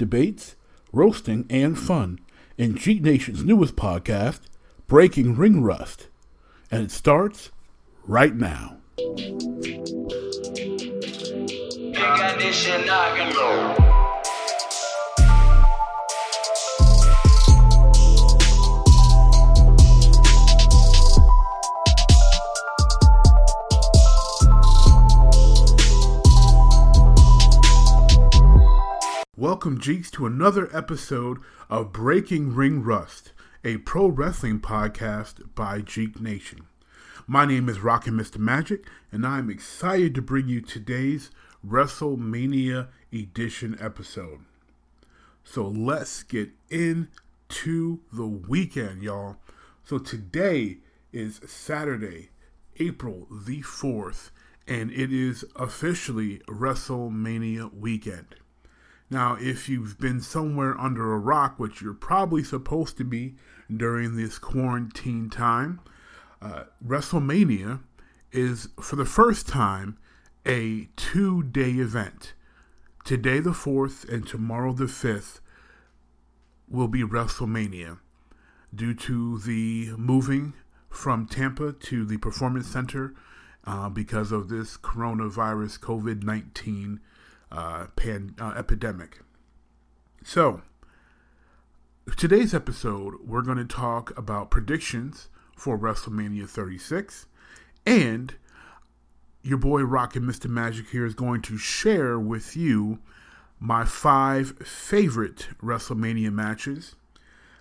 debates, roasting, and fun in Geek Nation's newest podcast, Breaking Ring Rust. And it starts right now. Welcome, Geeks, to another episode of Breaking Ring Rust, a pro wrestling podcast by Geek Nation. My name is Rockin' Mr. Magic, and I'm excited to bring you today's WrestleMania edition episode. So let's get into the weekend, y'all. So today is Saturday, April the 4th, and it is officially WrestleMania weekend. Now, if you've been somewhere under a rock, which you're probably supposed to be during this quarantine time, uh, WrestleMania is for the first time a two day event. Today, the 4th, and tomorrow, the 5th, will be WrestleMania due to the moving from Tampa to the Performance Center uh, because of this coronavirus COVID 19 uh, pan, uh, epidemic. So, today's episode, we're going to talk about predictions for WrestleMania 36, and your boy Rockin' Mr. Magic here is going to share with you my five favorite WrestleMania matches.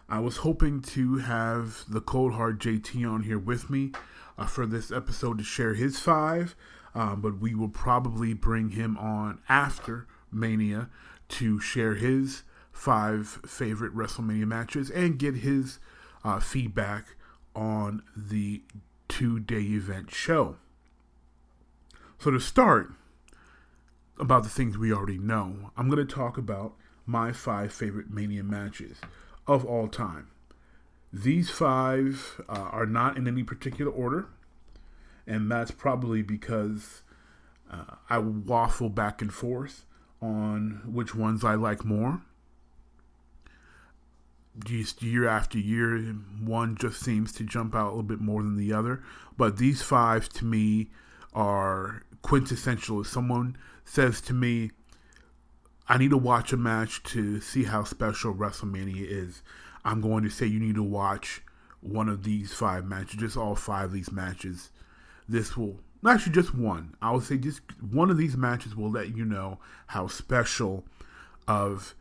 I was hoping to have the Cold Hard JT on here with me uh, for this episode to share his five um, but we will probably bring him on after Mania to share his five favorite WrestleMania matches and get his uh, feedback on the two day event show. So, to start, about the things we already know, I'm going to talk about my five favorite Mania matches of all time. These five uh, are not in any particular order and that's probably because uh, I waffle back and forth on which ones I like more. Just year after year, one just seems to jump out a little bit more than the other. But these five to me are quintessential. If someone says to me, I need to watch a match to see how special WrestleMania is, I'm going to say you need to watch one of these five matches, just all five of these matches this will actually just one. I would say just one of these matches will let you know how special of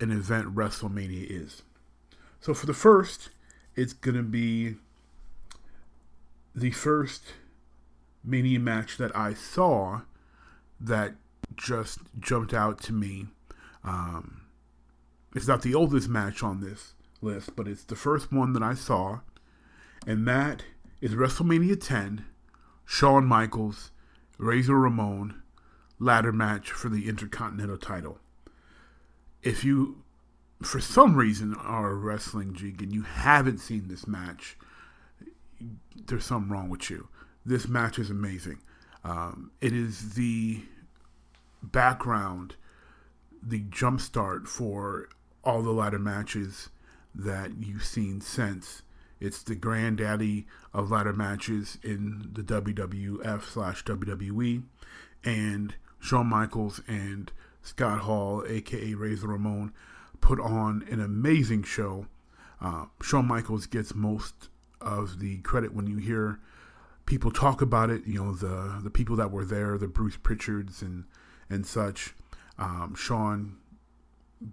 an event WrestleMania is. So for the first, it's gonna be the first Mania match that I saw that just jumped out to me. Um, it's not the oldest match on this list, but it's the first one that I saw, and that is WrestleMania 10 Shawn Michaels, Razor Ramon ladder match for the Intercontinental title. If you, for some reason, are a wrestling geek and you haven't seen this match, there's something wrong with you. This match is amazing. Um, it is the background, the jumpstart for all the ladder matches that you've seen since it's the granddaddy of ladder matches in the WWF slash WWE. And Shawn Michaels and Scott Hall, aka Razor Ramon, put on an amazing show. Uh, Shawn Michaels gets most of the credit when you hear people talk about it. You know the the people that were there, the Bruce Pritchards and and such. Um, Shawn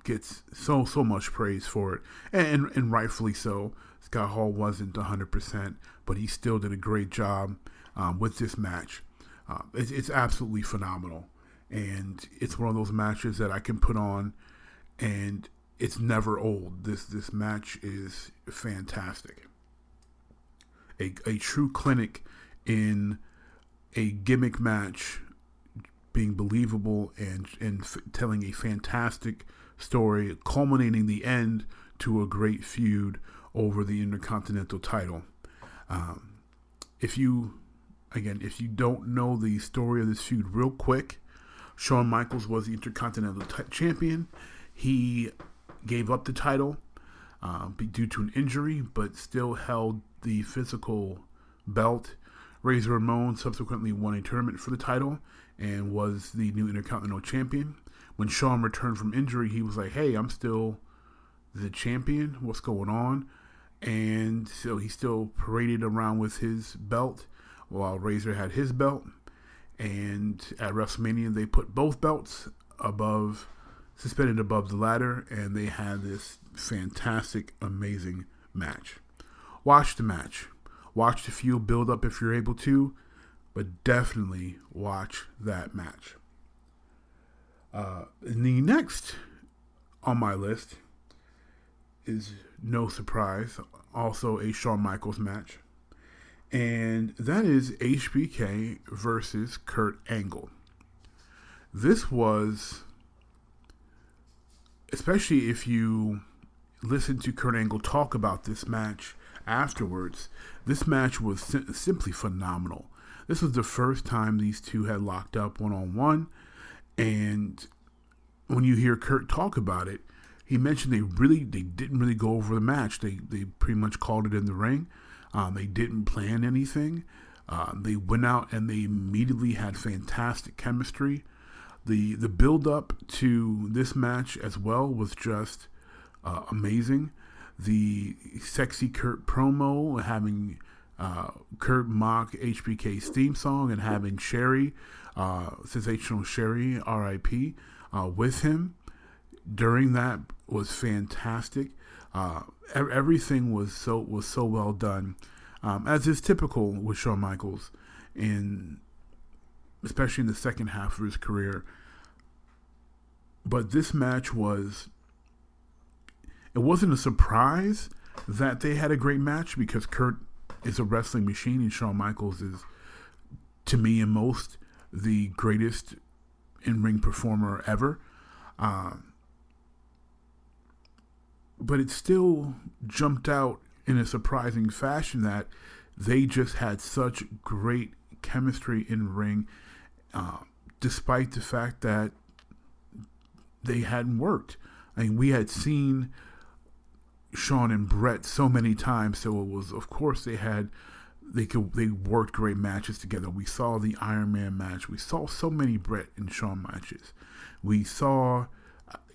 gets so so much praise for it, and and rightfully so. Scott Hall wasn't 100%, but he still did a great job um, with this match. Uh, it's, it's absolutely phenomenal. And it's one of those matches that I can put on and it's never old. This this match is fantastic. A, a true clinic in a gimmick match being believable and and f- telling a fantastic story, culminating the end to a great feud over the Intercontinental title. Um, if you, again, if you don't know the story of this feud real quick, Shawn Michaels was the Intercontinental t- champion. he gave up the title uh, due to an injury, but still held the physical belt. Razor Ramon subsequently won a tournament for the title and was the new Intercontinental Champion. When Shawn returned from injury, he was like, "Hey, I'm still the champion. What's going on?" And so he still paraded around with his belt while Razor had his belt. And at WrestleMania, they put both belts above, suspended above the ladder, and they had this fantastic, amazing match. Watch the match. Watch the fuel build up if you're able to, but definitely watch that match. Uh, the next on my list is no surprise, also a Shawn Michaels match. And that is HBK versus Kurt Angle. This was, especially if you listen to Kurt Angle talk about this match afterwards, this match was sim- simply phenomenal. This was the first time these two had locked up one on one. And when you hear Kurt talk about it, he mentioned they really they didn't really go over the match. They they pretty much called it in the ring. Um, they didn't plan anything. Uh, they went out and they immediately had fantastic chemistry. The the build up to this match as well was just uh, amazing. The sexy Kurt promo, having uh, Kurt mock HBK's theme song, and having Sherri, uh, sensational Sherri, R.I.P. Uh, with him during that was fantastic. Uh, everything was so was so well done, um, as is typical with Shawn Michaels, in especially in the second half of his career. But this match was it wasn't a surprise that they had a great match because Kurt is a wrestling machine and Shawn Michaels is, to me and most, the greatest in ring performer ever. Um, but it still jumped out in a surprising fashion that they just had such great chemistry in ring, uh, despite the fact that they hadn't worked. I mean, we had seen Shawn and Bret so many times. So it was, of course, they had they could they worked great matches together. We saw the Iron Man match. We saw so many Bret and Shawn matches. We saw,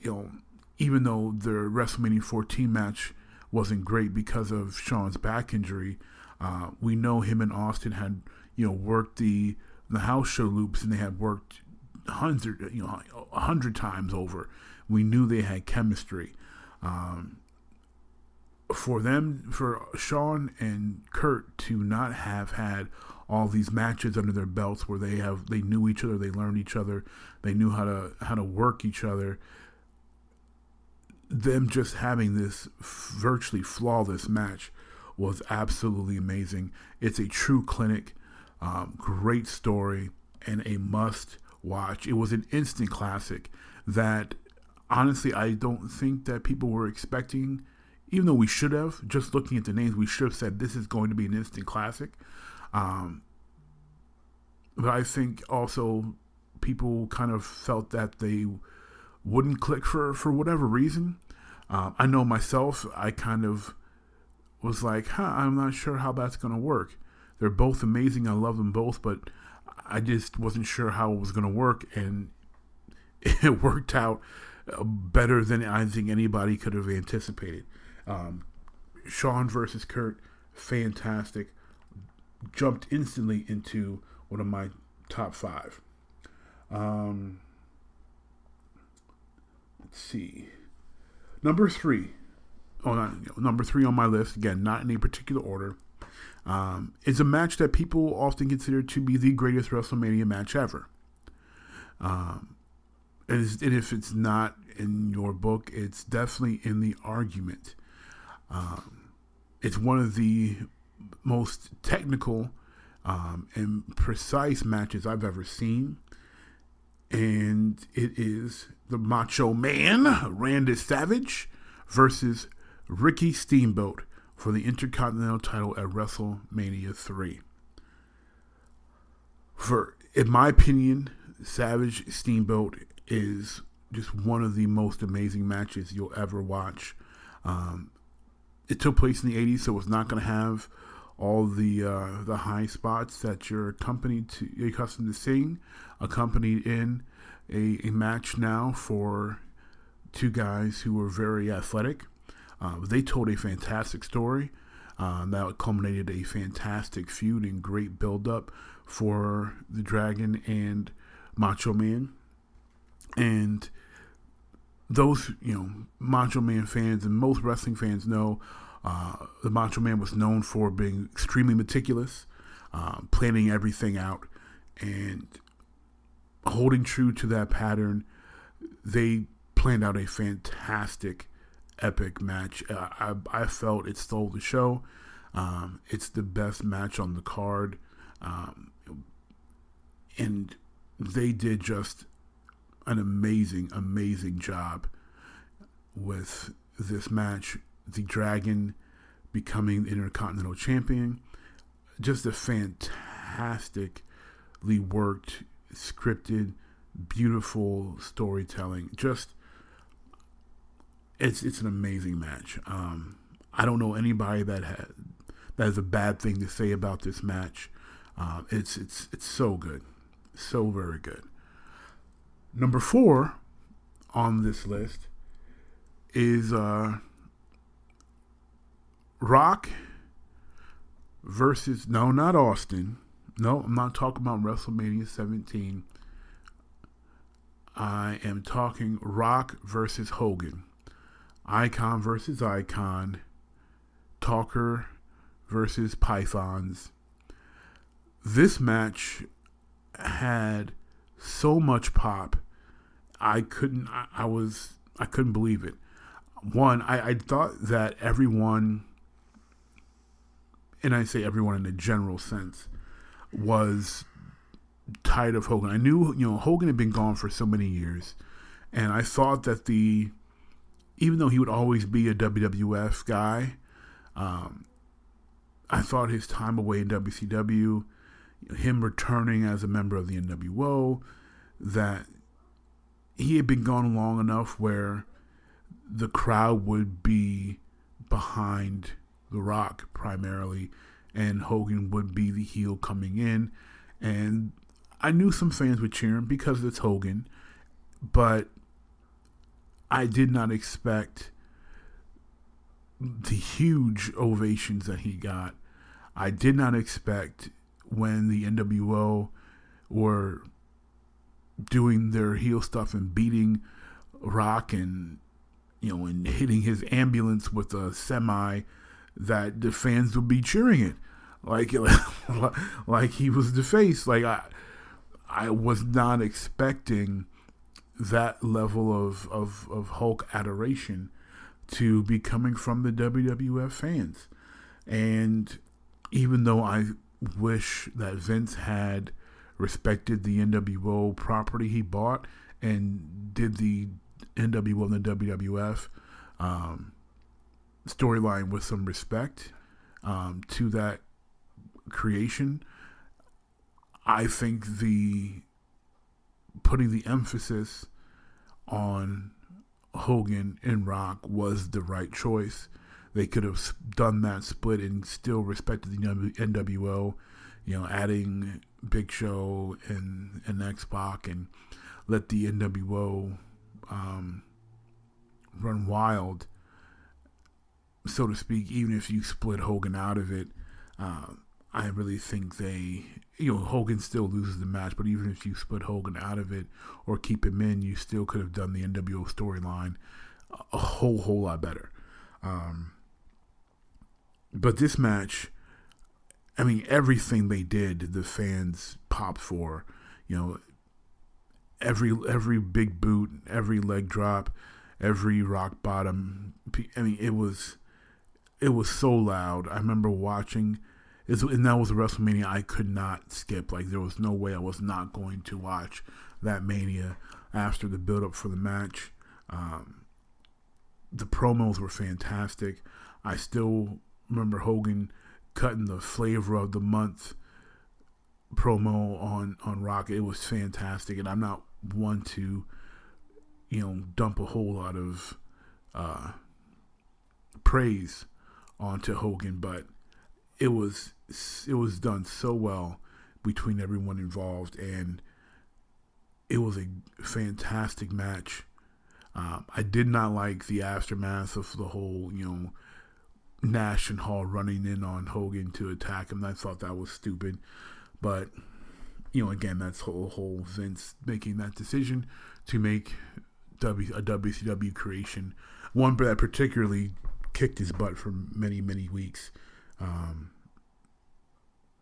you know, even though the WrestleMania 14 match wasn't great because of Shawn's back injury, uh, we know him and Austin had you know worked the the house show loops and they had worked hundred you know a hundred times over. We knew they had chemistry. Um, for them, for Shawn and Kurt to not have had all these matches under their belts where they have they knew each other, they learned each other, they knew how to how to work each other. Them just having this virtually flawless match was absolutely amazing. It's a true clinic, um, great story, and a must watch. It was an instant classic that honestly I don't think that people were expecting even though we should have, just looking at the names, we should have said this is going to be an instant classic. Um, but I think also people kind of felt that they wouldn't click for for whatever reason. Um, I know myself, I kind of was like, huh, I'm not sure how that's to work. They're both amazing. I love them both, but I just wasn't sure how it was to work. And it worked out better than I think anybody could have anticipated. Um, Shawn versus Kurt, fantastic. Jumped instantly into one of my top five. Um, see. Number three. Oh, not, number three on my list. Again, not in any particular order. Um, is a match that people often consider to be the greatest WrestleMania match ever. Um, and, and if it's not in your book, it's definitely in the argument. Um, it's one of the most technical um, and precise matches I've ever seen. And it is the Macho Man, Randy Savage, versus Ricky Steamboat for the Intercontinental title at WrestleMania 3. For, in my opinion, Savage Steamboat is just one of the most amazing matches you'll ever watch. Um, it took place in the 80s, so it's not going to have all the uh, the high spots that you're accompanied to you're accustomed to seeing, accompanied in a, a match now for two guys who were very athletic. Uh, they told a fantastic story. Uh, that culminated a fantastic feud and great build up for the Dragon and Macho Man. And those, you know, Macho Man fans and most wrestling fans know uh, the Macho Man was known for being extremely meticulous, uh, planning everything out, and holding true to that pattern. They planned out a fantastic, epic match. Uh, I, I felt it stole the show. Um, it's the best match on the card. Um, and they did just an amazing, amazing job with this match. The Dragon becoming Intercontinental Champion. Just a fantastically worked, scripted, beautiful storytelling. Just it's it's an amazing match. Um, I don't know anybody that had that has a bad thing to say about this match. Uh, it's it's it's so good, so very good. Number four on this list is uh, Rock versus no, not Austin. No, I'm not talking about WrestleMania 17. I am talking Rock versus Hogan, Icon versus Icon, Talker versus Pythons. This match had so much pop I couldn't. I, I was. I couldn't believe it. One, I, I thought that everyone, and I say everyone in a general sense, was tired of Hogan. I knew you know Hogan had been gone for so many years, and I thought that the even though he would always be a WWF guy, um, I thought his time away in WCW, him returning as a member of the NWO, that he had been gone long enough where the crowd would be behind The Rock primarily, and Hogan would be the heel coming in. And I knew some fans would cheer him because it's Hogan, but I did not expect the huge ovations that he got. I did not expect when the NWO were doing their heel stuff and beating Rock and you know and hitting his ambulance with a semi that the fans would be cheering it like like he was the face like I I was not expecting that level of, of, of Hulk adoration to be coming from the WWF fans. And even though I wish that Vince had respected the NWO property he bought and did the NWO and the WWF um, storyline with some respect um, to that creation. I think the putting the emphasis on Hogan and Rock was the right choice. They could have done that split and still respected the NWO, you know, adding Big Show and and X Pac and let the NWO um, run wild, so to speak. Even if you split Hogan out of it, uh, I really think they, you know, Hogan still loses the match. But even if you split Hogan out of it or keep him in, you still could have done the NWO storyline a whole whole lot better. Um, but this match I mean, everything they did, the fans popped for. You know, every every big boot, every leg drop, every rock bottom. I mean, it was it was so loud. I remember watching, and that was WrestleMania I could not skip. Like there was no way I was not going to watch that Mania after the build up for the match. Um, the promos were fantastic. I still remember Hogan cutting the flavor of the month promo on on Rock. It was fantastic, and I'm not one to you know, dump a whole lot of uh, praise onto Hogan, but it was it was done so well between everyone involved, and it was a fantastic match. Um, I did not like the aftermath of the whole, you know, Nash and Hall running in on Hogan to attack him. I thought that was stupid, but you know, again, that's whole whole Vince making that decision to make W a WCW creation, one that particularly kicked his butt for many many weeks. Um,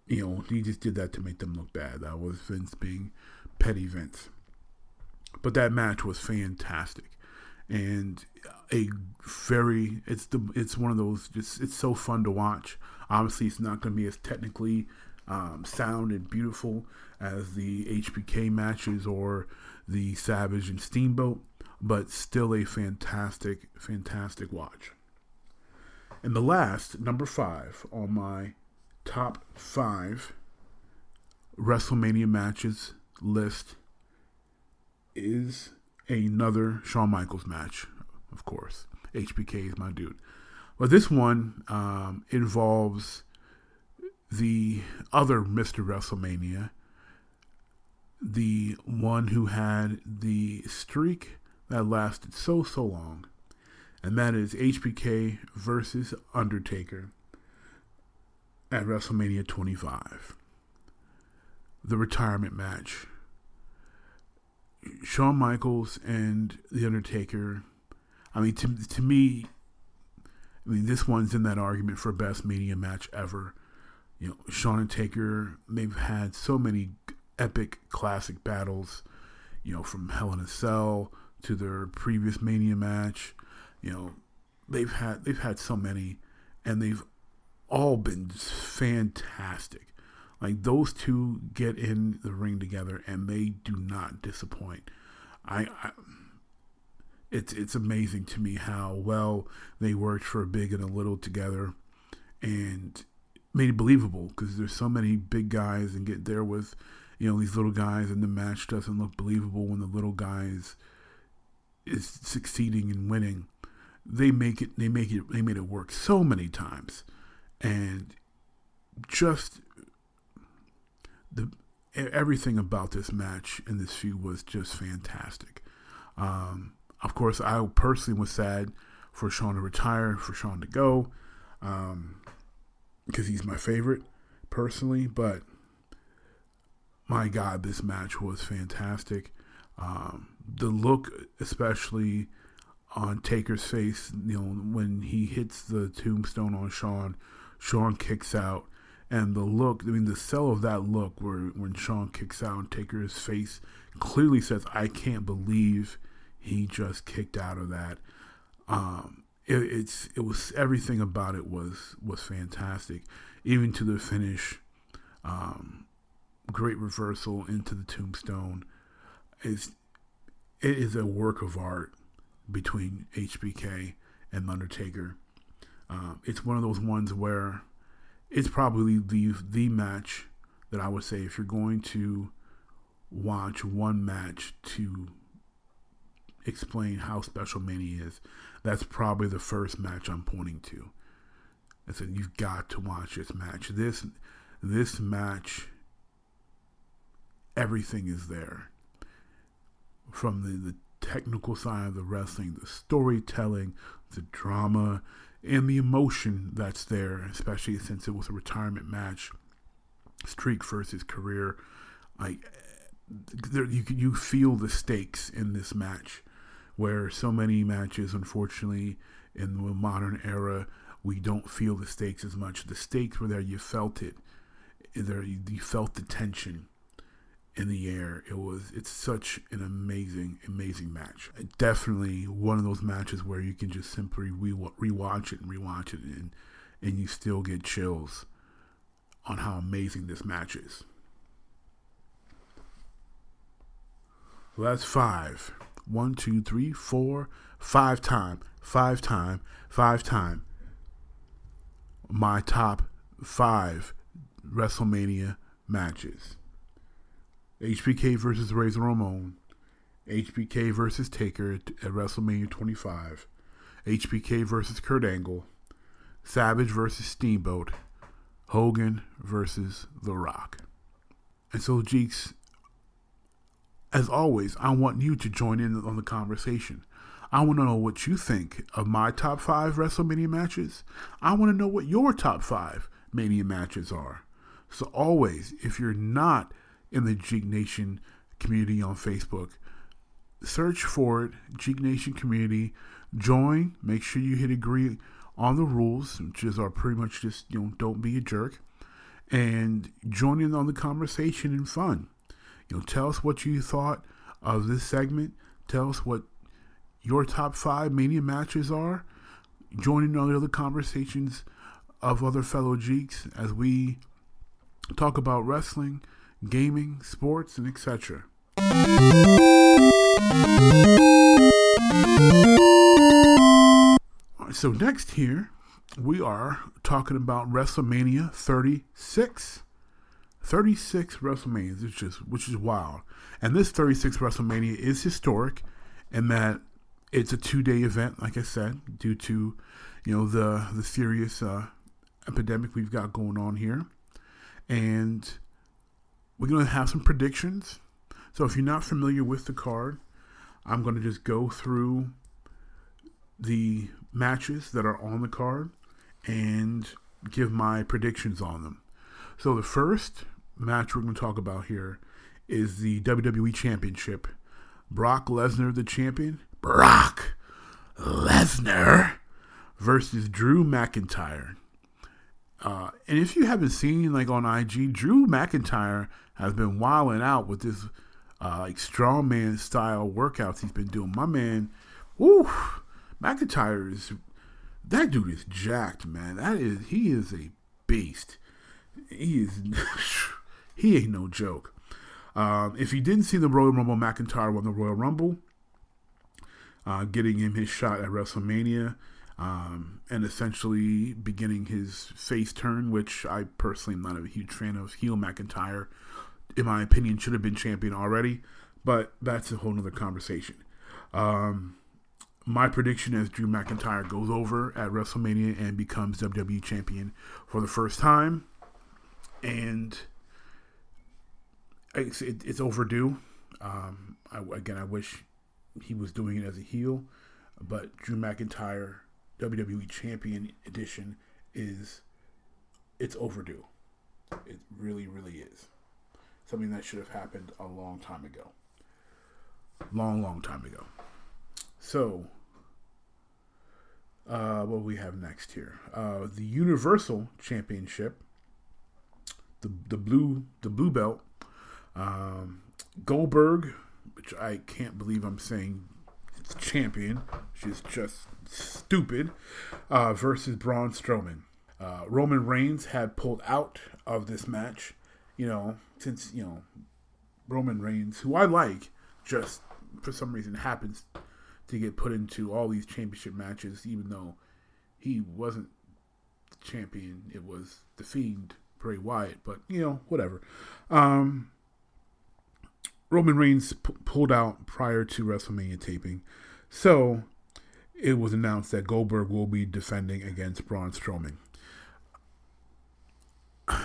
you know, he just did that to make them look bad. That was Vince being petty Vince. But that match was fantastic, and a very it's the it's one of those just it's so fun to watch. Obviously, it's not going to be as technically um, sound and beautiful as the HBK matches or the Savage and Steamboat, but still a fantastic, fantastic watch. And the last, number five, on my top five WrestleMania matches list is another Shawn Michaels match, of course. HBK is my dude. But this one um, involves the other Mr. WrestleMania, the one who had the streak that lasted so, so long, and that is HBK versus Undertaker at WrestleMania 25. The retirement match. Shawn Michaels and The Undertaker. I mean, to, to me, I mean, this one's in that argument for best Mania match ever. You know, Shawn and Taker, they've had so many epic classic battles, you know, from Hell in a Cell to their previous Mania match. You know, they've had they've had so many, and they've all been fantastic. Like those two get in the ring together, and they do not disappoint. I, I it's it's amazing to me how well they worked for a big and a little together, and made it believable because there's so many big guys and get there with you know these little guys and the match doesn't look believable when the little guys is succeeding and winning they make it they make it they made it work so many times and just the everything about this match and this feud was just fantastic um, of course i personally was sad for shawn to retire for shawn to go um, because he's my favorite personally. But my God, this match was fantastic. Um, the look, especially on Taker's face, you know, when he hits the tombstone on Shawn, Shawn kicks out. And the look, I mean, the sell of that look where when Shawn kicks out and Taker's face clearly says, I can't believe he just kicked out of that. Um, it, it's it was everything about it was was fantastic, even to the finish. Um, great reversal into the tombstone. It's it is a work of art between HBK and Undertaker. Um, it's one of those ones where it's probably the the match that I would say if you're going to watch one match to explain how special Mania is, that's probably the first match I'm pointing to. I said you've got to watch this match. This this match, everything is there. From the, the technical side of the wrestling, the storytelling, the drama, and the emotion that's there, especially since it was a retirement match, streak versus career. Like there, you you feel the stakes in this match where so many matches, unfortunately, in the modern era, we don't feel the stakes as much. The stakes were there; you felt it. There, you felt the tension in the air. It was. It's such an amazing, amazing match. Definitely one of those matches where you can just simply re- rewatch it and rewatch it, and and you still get chills on how amazing this match is. That's five one, two, three, four, five time, five time, five time. My top five WrestleMania matches. HBK versus Razor Ramon HBK versus Taker at, WrestleMania 25, HBK versus Kurt Angle, Savage versus Steamboat, Hogan versus The Rock. And so, Jeeks, as always, I want you to join in on the conversation. I want to know what you think of my top five WrestleMania matches. I want to know what your top five Mania matches are. So, always, if you're not in the Geek Nation community on Facebook, search for it, Geek Nation community. Join. Make sure you hit agree on the rules, which is are pretty much just you know don't be a jerk, and join in on the conversation and fun. You know, tell us what you thought of this segment. Tell us what your top five Mania matches are. Join in on the other conversations of other fellow geeks as we talk about wrestling, gaming, sports, and etc. So next here, we are talking about WrestleMania 36. 36 WrestleManias, which is which is wild. And this 36 WrestleMania is historic in that it's a two-day event, like I said, due to you know the the serious uh, epidemic we've got going on here, and we're gonna have some predictions. So if you're not familiar with the card, I'm gonna just go through the matches that are on the card and give my predictions on them. So the first match we're going to talk about here is the WWE Championship. Brock Lesnar, the champion. Brock Lesnar versus Drew McIntyre. Uh, and if you haven't seen like on IG, Drew McIntyre has been wilding out with this uh, like strongman style workouts he's been doing. My man, woo, McIntyre is that dude is jacked, man. That is he is a beast. He is he ain't no joke. Um, if you didn't see the Royal Rumble, McIntyre won the Royal Rumble, uh, getting him his shot at WrestleMania, um, and essentially beginning his face turn, which I personally am not a huge fan of. Heel McIntyre, in my opinion, should have been champion already, but that's a whole nother conversation. Um, my prediction is Drew McIntyre goes over at WrestleMania and becomes WWE champion for the first time, and it's, it, it's overdue. Um, I, again, I wish he was doing it as a heel, but Drew McIntyre WWE Champion Edition is it's overdue. It really, really is something that should have happened a long time ago. Long, long time ago. So, uh, what we have next here? Uh, the Universal Championship, the the blue the blue belt. Um, Goldberg, which I can't believe I'm saying champion, is just stupid, uh, versus Braun Strowman. Uh, Roman Reigns had pulled out of this match, you know, since you know Roman Reigns, who I like, just for some reason happens to get put into all these championship matches, even though he wasn't the champion. It was the Fiend, Bray Wyatt, but you know, whatever. Um, Roman Reigns p- pulled out prior to WrestleMania taping, so it was announced that Goldberg will be defending against Braun Strowman.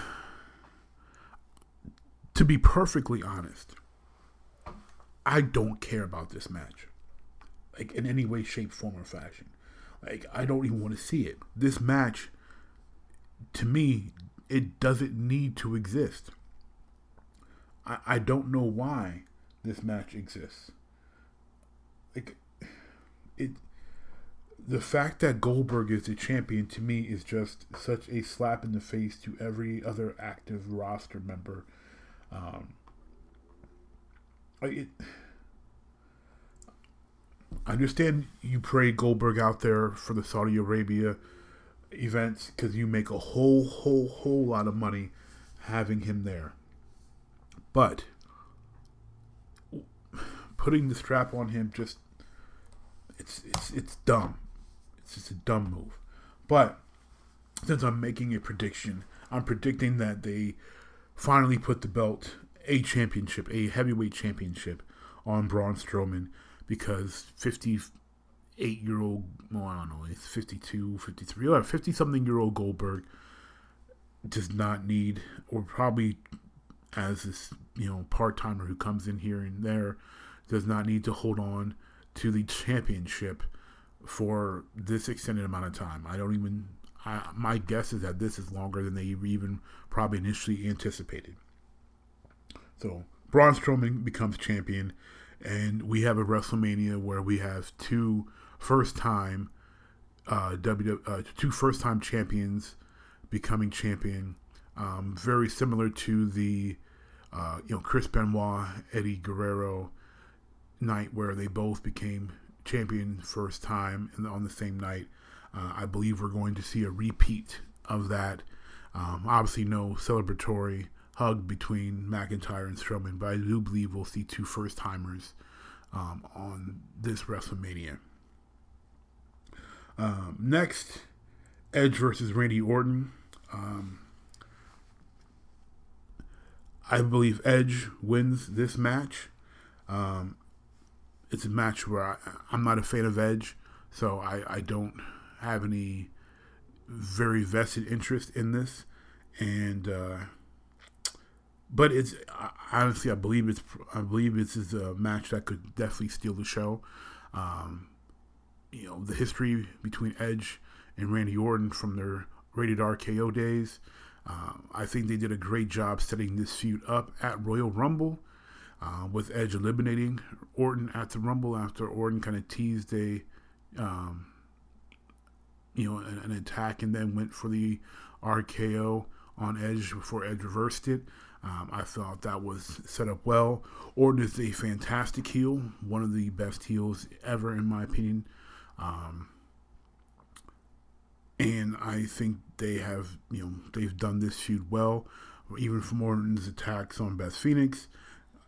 to be perfectly honest, I don't care about this match like in any way, shape, form, or fashion. Like I don't even want to see it. This match, to me, it doesn't need to exist. I I don't know why this match exists. Like it, the fact that Goldberg is the champion to me is just such a slap in the face to every other active roster member. Um, it I understand you pray Goldberg out there for the Saudi Arabia events because you make a whole, whole, whole lot of money having him there. But putting the strap on him just it's it's it's dumb. It's just a dumb move. But since I'm making a prediction, I'm predicting that they finally put the belt, a championship, a heavyweight championship, on Braun Strowman because 58 year old, well, I don't know, it's 52, 53, 50 something year old Goldberg does not need, or probably as this, you know, part timer who comes in here and there, does not need to hold on to the championship for this extended amount of time. I don't even. I, my guess is that this is longer than they even probably initially anticipated. So Braun Strowman becomes champion, and we have a WrestleMania where we have two first time uh, w, uh, two first time champions becoming champion. Um, very similar to the uh, you know Chris Benoit, Eddie Guerrero night where they both became champion first time the, on the same night. Uh, I believe we're going to see a repeat of that. Um, obviously, no celebratory hug between McIntyre and Strowman, but I do believe we'll see two first timers um, on this WrestleMania. Um, next, Edge versus Randy Orton. Um, I believe Edge wins this match. Um, it's a match where I, am not a fan of Edge, so I, I don't have any very vested interest in this. And uh, but it's honestly, I believe it's I believe this is a match that could definitely steal the show. Um, you know, the history between Edge and Randy Orton from their rated RKO days. Uh, I think they did a great job setting this feud up at Royal Rumble, uh, with Edge eliminating Orton at the Rumble after Orton kind of teased a, um, you know, an, an, attack and then went for the RKO on Edge before Edge reversed it. Um, I thought that was set up well. Orton is a fantastic heel, one of the best heels ever, in my opinion. Um, and I think they have, you know, they've done this feud well. Even from Orton's attacks on Beth Phoenix,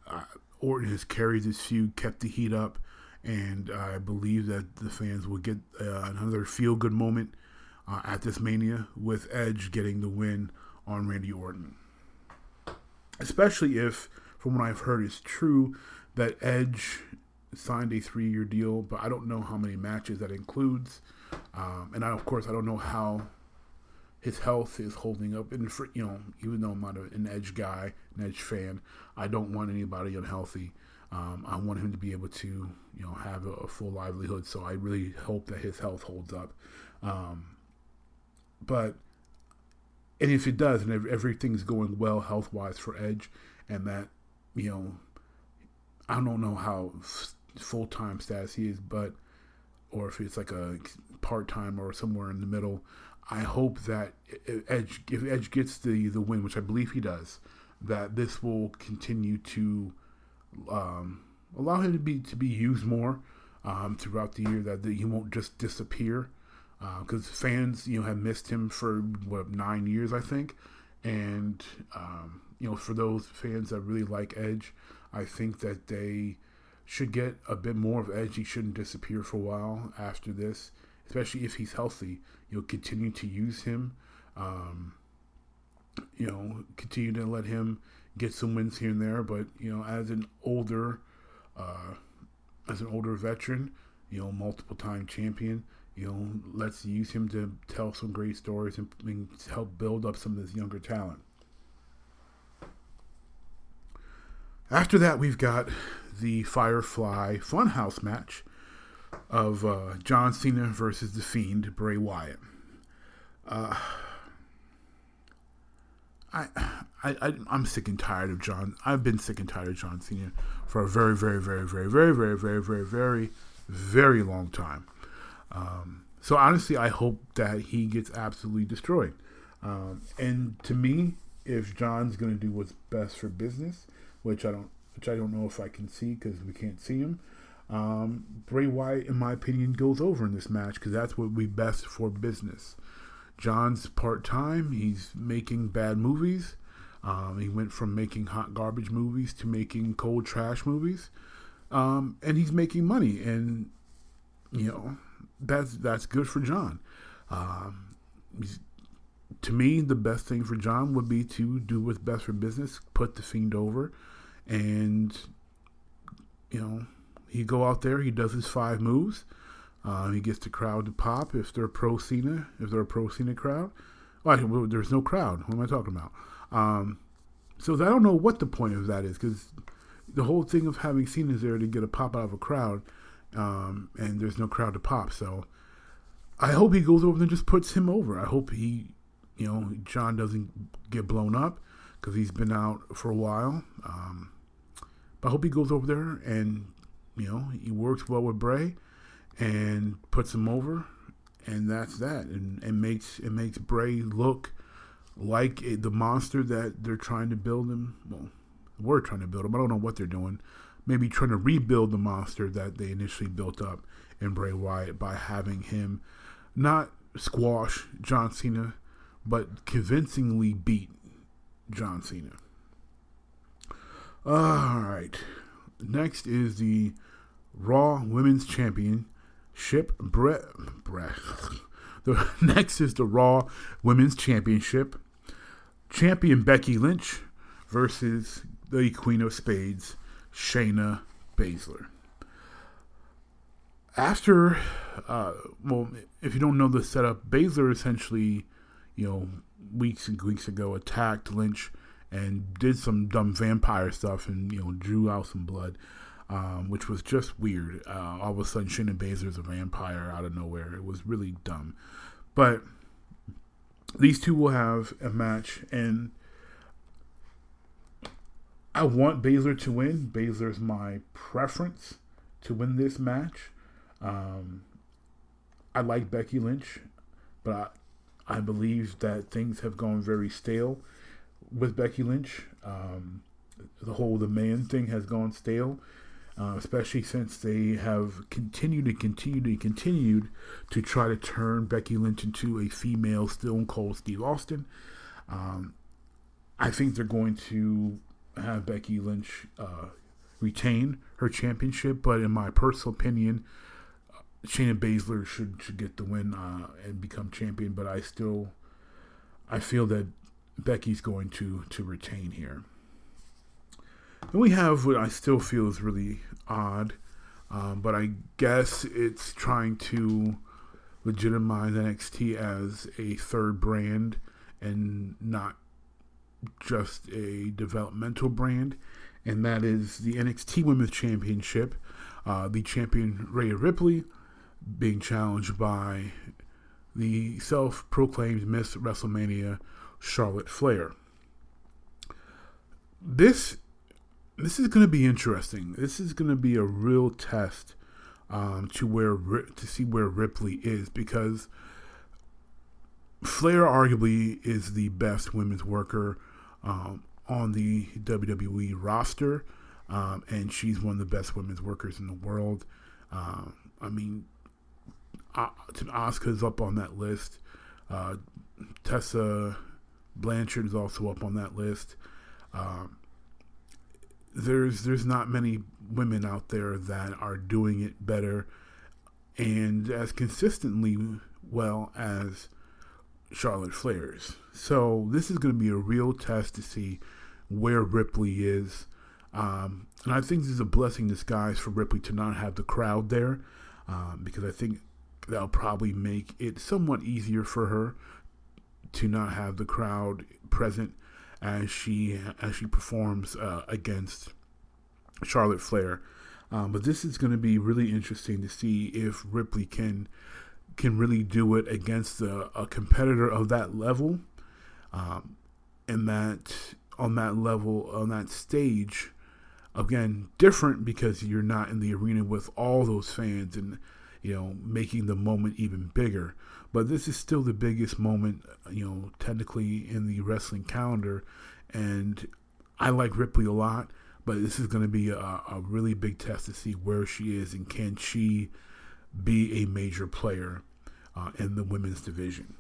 uh, Orton has carried this feud, kept the heat up, and I believe that the fans will get uh, another feel good moment uh, at this Mania with Edge getting the win on Randy Orton especially if, from what I've heard, is true that Edge signed a three-year deal, but I don't know how many matches that includes, um, and I, of course I don't know how his health is holding up. And for, you know, even though I'm not an Edge guy, an Edge fan, I don't want anybody unhealthy. Um, I want him to be able to, you know, have a, a, full livelihood. So I really hope that his health holds up. Um, but and if it does, and if everything's going well health wise for Edge, and that you know, I don't know how full time status he is, but or if it's like a part time or somewhere in the middle. I hope that Edge, if Edge gets the the win, which I believe he does, that this will continue to um, allow him to be to be used more um, throughout the year. That, that he won't just disappear because uh, fans, you know, have missed him for what nine years, I think, and um, you know, for those fans that really like Edge, I think that they should get a bit more of Edge. He shouldn't disappear for a while after this, especially if he's healthy. You know, continue to use him. Um, you know, continue to let him get some wins here and there. But you know, as an older, uh, as an older veteran, you know, multiple time champion you know, let's use him to tell some great stories and, and help build up some of this younger talent. After that, we've got the Firefly Funhouse match of uh, John Cena versus the Fiend Bray Wyatt. Uh, I, I, I, am sick and tired of John. I've been sick and tired of John Cena for a very, very, very, very, very, very, very, very, very, very long time. Um, so honestly, I hope that he gets absolutely destroyed. Um, and to me, if John's going to do what's best for business, which I don't, which I don't know if I can see because we can't see him, um, Bray Wyatt, in my opinion, goes over in this match because that's what would be best for business. John's part time. He's making bad movies. Um, he went from making hot garbage movies to making cold trash movies, um, and he's making money. And you know, that's that's good for John. Um, to me, the best thing for John would be to do what's best for business, put the fiend over, and you know, he go out there, he does his five moves. Uh, he gets the crowd to pop if they're pro Cena, if they're a pro Cena crowd. Well, there's no crowd. What am I talking about? Um, so I don't know what the point of that is because the whole thing of having Cena is there to get a pop out of a crowd, um, and there's no crowd to pop. So I hope he goes over there and just puts him over. I hope he, you know, John doesn't get blown up because he's been out for a while. Um, but I hope he goes over there and you know he works well with Bray and puts him over, and that's that. And it makes it makes Bray look like a, the monster that they're trying to build him. Well, we're trying to build him. I don't know what they're doing. Maybe trying to rebuild the monster that they initially built up in Bray Wyatt by having him not squash John Cena, but convincingly beat John Cena. All right. Next is the Raw Women's Championship. Brett. Brett. The next is the Raw Women's Championship. Champion Becky Lynch versus the Queen of Spades, Shayna Baszler. After, uh, well, if you don't know the setup, Baszler essentially, you know, weeks and weeks ago attacked Lynch and did some dumb vampire stuff and you know drew out some blood, um, which was just weird. Uh, all of a sudden, Shayna Baszler's a vampire out of nowhere. It was really dumb, but these two will have a match, and I want Baszler to win. Baszler's my preference to win this match. Um, I like Becky Lynch, but I, I believe that things have gone very stale with Becky Lynch. Um, the whole the man thing has gone stale, uh, especially since they have continued and continued and continued to try to turn Becky Lynch into a female Stone Cold Steve Austin. Um, I think they're going to have Becky Lynch uh, retain her championship, but in my personal opinion, Shayna Baszler should should get the win uh, and become champion. But I still, I feel that Becky's going to to retain here. And we have what I still feel is really odd, um, but I guess it's trying to legitimize NXT as a third brand and not just a developmental brand, and that is the NXT Women's Championship. Uh, the champion Rhea Ripley being challenged by the self proclaimed Miss WrestleMania Charlotte Flair. This this is going to be interesting. This is going to be a real test um, to where to see where Ripley is because Flair arguably is the best women's worker um, on the WWE roster, um, and she's one of the best women's workers in the world. Um, I mean, Asuka's up on that list. Uh, Tessa Blanchard is also up on that list. Um, there's there's not many women out there that are doing it better and as consistently well as Charlotte Flair's. So this is going to be a real test to see where Ripley is. Um, and I think this is a blessing in disguise for Ripley to not have the crowd there um, because I think that'll probably make it somewhat easier for her to not have the crowd present as she as she performs uh, against Charlotte Flair. Um, but this is going to be really interesting to see if Ripley can can really do it against a, a competitor of that level, um, and that on that level on that stage. Again, different because you're not in the arena with all those fans and you know making the moment even bigger. But this is still the biggest moment, you know, technically in the wrestling calendar. And I like Ripley a lot, but this is going to be a, a really big test to see where she is and can she be a major player uh, in the women's division.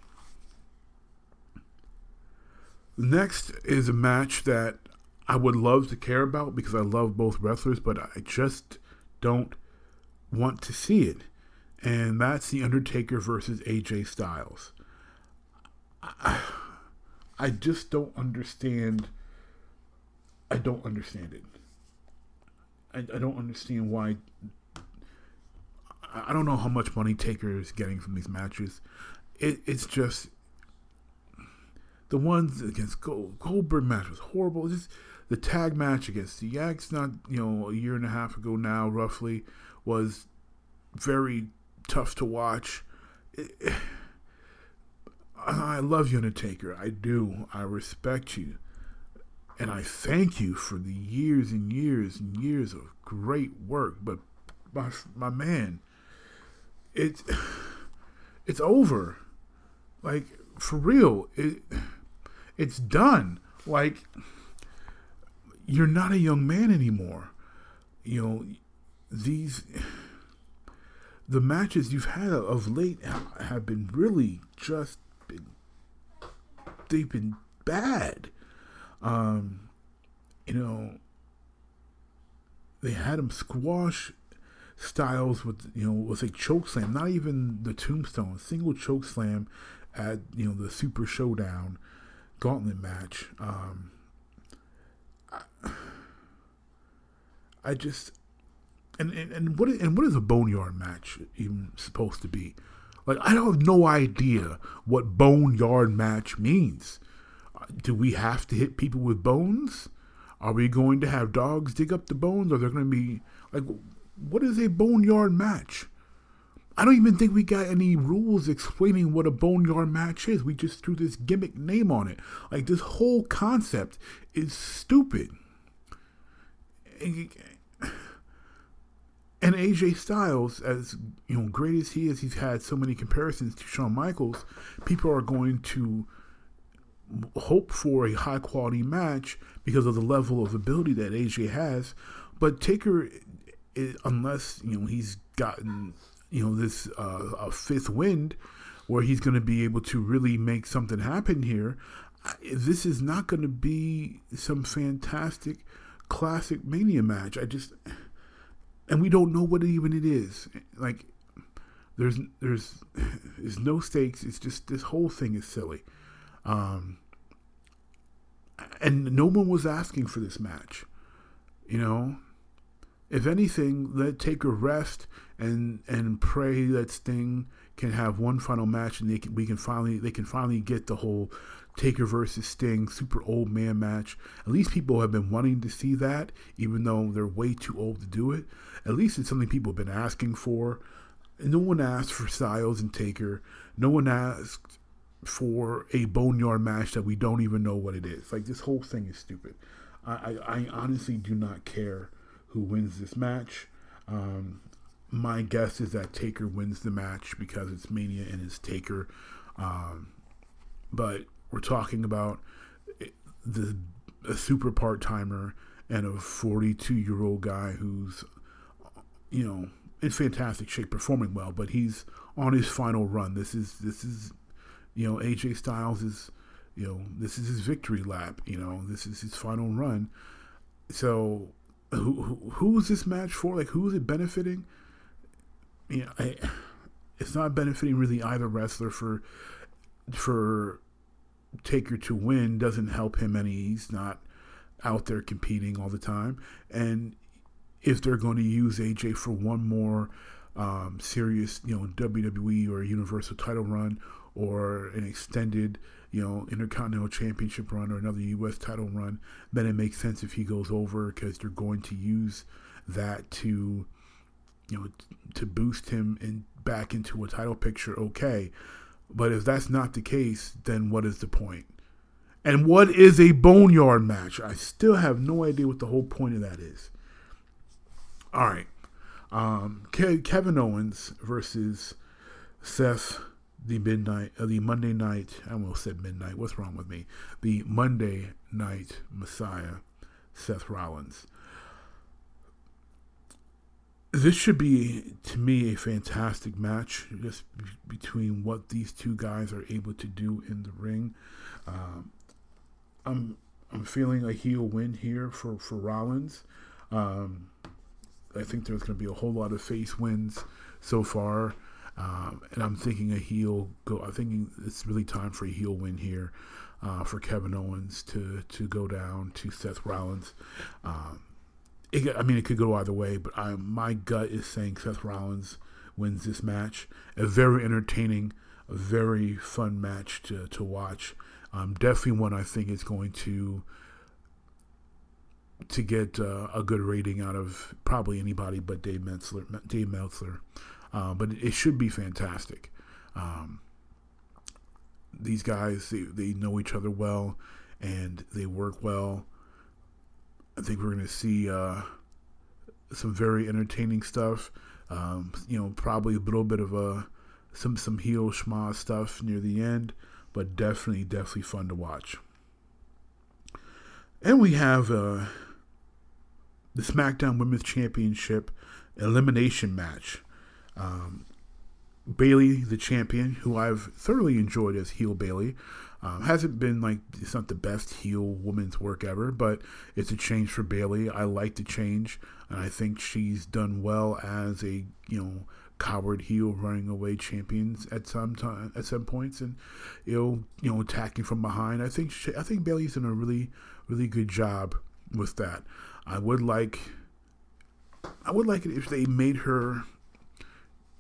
Next is a match that I would love to care about because I love both wrestlers, but I just don't want to see it and that's The Undertaker versus AJ Styles. I, I just don't understand. I don't understand it. I, I don't understand why. I don't know how much money Taker is getting from these matches. It, it's just the ones against Gold, Goldberg match was horrible. Just the tag match against the Yaks, not you know a year and a half ago now, roughly, was very tough to watch. I love you, Undertaker. I do. I respect you. And I thank you for the years and years and years of great work. But my my man, it's it's over. Like for real. It it's done. Like you're not a young man anymore. You know, these the matches you've had of late have been really just been they've been bad. Um, you know, they had him squash Styles with you know with a choke slam, not even the tombstone, single choke slam at you know the Super Showdown gauntlet match. Um, I, I just and, and and what and what is a boneyard match even supposed to be? Like I have no idea what boneyard match means. Uh, do we have to hit people with bones? Are we going to have dogs dig up the bones? Are there going to be like what is a boneyard match? I don't even think we got any rules explaining what a boneyard match is. We just threw this gimmick name on it. Like this whole concept is stupid. And AJ Styles, as you know, great as he is, he's had so many comparisons to Shawn Michaels. People are going to hope for a high quality match because of the level of ability that AJ has. But Taker, unless you know he's gotten you know this uh, a fifth wind where he's going to be able to really make something happen here. This is not going to be some fantastic classic mania match. I just and we don't know what even it is. Like there's there's there's no stakes. It's just this whole thing is silly. Um, and no one was asking for this match. You know, if anything, let Taker rest and and pray that Sting can have one final match and they can we can finally they can finally get the whole Taker versus Sting super old man match. At least people have been wanting to see that, even though they're way too old to do it. At least it's something people have been asking for. No one asked for Styles and Taker. No one asked for a boneyard match that we don't even know what it is. Like this whole thing is stupid. I, I, I honestly do not care who wins this match. Um, my guess is that Taker wins the match because it's Mania and it's Taker. Um, but we're talking about the a super part timer and a 42 year old guy who's, you know, in fantastic shape, performing well, but he's on his final run. This is this is, you know, AJ Styles is, you know, this is his victory lap. You know, this is his final run. So who, who is this match for? Like, who is it benefiting? You know, I, it's not benefiting really either wrestler for for Taker to win doesn't help him any. He's not out there competing all the time, and if they're going to use AJ for one more um, serious, you know, WWE or Universal title run or an extended you know, Intercontinental Championship run or another U.S. title run, then it makes sense if he goes over because they're going to use that to, you know, to boost him in, back into a title picture. Okay, but if that's not the case, then what is the point? And what is a boneyard match? I still have no idea what the whole point of that is. All right. Um, Kevin Owens versus Seth the midnight, uh, the Monday night. I almost said midnight. What's wrong with me? The Monday night Messiah, Seth Rollins. This should be, to me, a fantastic match just b- between what these two guys are able to do in the ring. Um, I'm I'm feeling a heel win here for for Rollins. Um, I think there's going to be a whole lot of face wins so far. Um, and I'm thinking a heel go. I'm thinking it's really time for a heel win here uh, for Kevin Owens to to go down to Seth Rollins. Um, it, I mean, it could go either way, but I, my gut is saying Seth Rollins wins this match. A very entertaining, a very fun match to, to watch. Um, definitely one I think is going to to get uh, a good rating out of probably anybody but Dave Meltzer. Dave Meltzer, uh, but it should be fantastic. Um, these guys, they, they know each other well, and they work well. I think we're going to see uh, some very entertaining stuff. Um, you know, probably a little bit of a some some heel schma stuff near the end, but definitely definitely fun to watch. And we have uh, the SmackDown Women's Championship elimination match. Um, Bayley, the champion, who I've thoroughly enjoyed as heel Bayley, um, hasn't been like it's not the best heel woman's work ever, but it's a change for Bayley. I like the change, and I think she's done well as a you know coward heel running away champions at some time at some points, and you know you know attacking from behind. I think she, I think Bayley's done a really really good job with that. I would like I would like it if they made her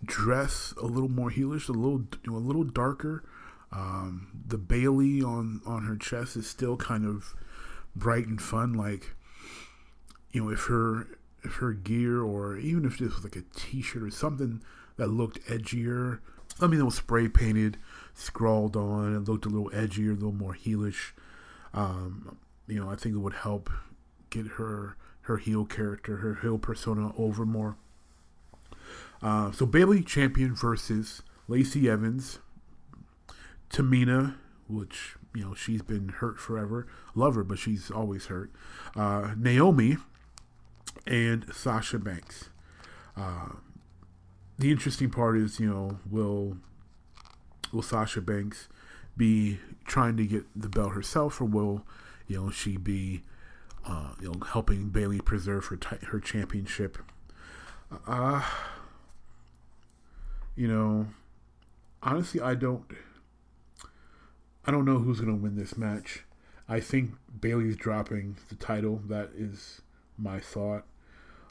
dress a little more heelish, a little you know, a little darker um, the Bayley on on her chest is still kind of bright and fun. Like you know, if her if her gear or even if this was like a T-shirt or something that looked edgier. I mean, it was spray painted, scrawled on. It looked a little edgier, a little more heelish. Um, you know, I think it would help get her her heel character, her heel persona over more. Uh, so Bayley champion versus Lacey Evans. Tamina, which you know she's been hurt forever. Love her, but she's always hurt. Uh, Naomi and Sasha Banks. Uh, the interesting part is, you know, will will Sasha Banks be trying to get the belt herself, or will you know she be uh, you know helping Bayley preserve her t- her championship? Uh, you know, honestly, I don't. I don't know who's going to win this match. I think Bayley's dropping the title. That is my thought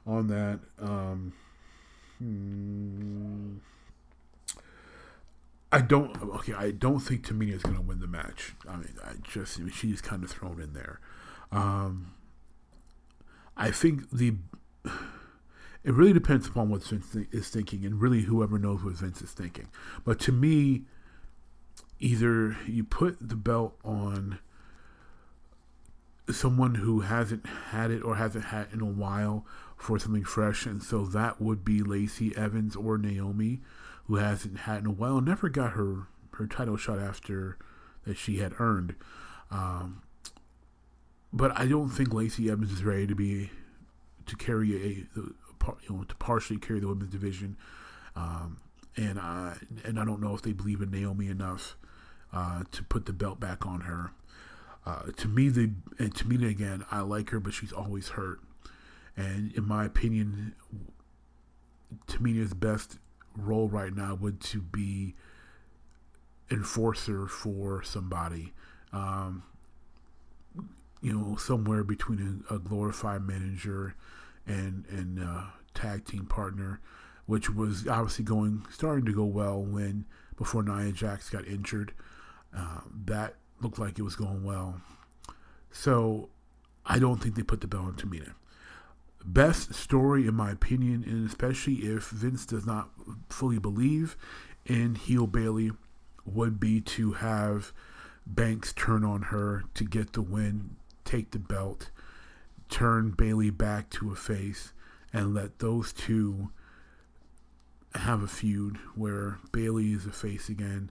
on that. Um, hmm, I don't. Okay, I don't think Tamina is going to win the match. I mean, I just she's kind of thrown in there. Um, I think the it really depends upon what Vince is thinking, and really whoever knows what Vince is thinking. But to me, either you put the belt on someone who hasn't had it or hasn't had it in a while for something fresh, and so that would be Lacey Evans or Naomi, who hasn't had in a while, never got her her title shot after that she had earned. Um, but I don't think Lacey Evans is ready to be to carry a, you know to partially carry the women's division. Um, and I and I don't know if they believe in Naomi enough uh, to put the belt back on her. Uh, to me, the and to me again, I like her, but she's always hurt. And in my opinion, Tamina's best role right now would to be enforcer for somebody. Um, you know, somewhere between a, a glorified manager and and uh, tag team partner, which was obviously going starting to go well when before Nia Jax got injured. Uh, that looked like it was going well. So I don't think they put the belt on Tamina. Best story, in my opinion, and especially if Vince does not fully believe in heel Bayley, would be to have Banks turn on her to get the win, take the belt, turn Bayley back to a face, and let those two have a feud where Bayley is a face again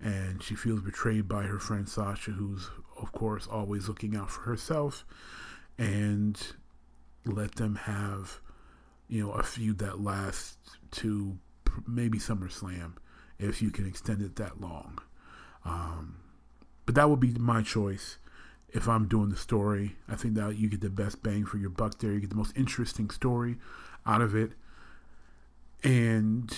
and she feels betrayed by her friend Sasha, who's, of course, always looking out for herself, and let them have, you know, a feud that lasts to maybe SummerSlam, if you can extend it that long. Um, but that would be my choice if I'm doing the story. I think that you get the best bang for your buck there. You get the most interesting story out of it. And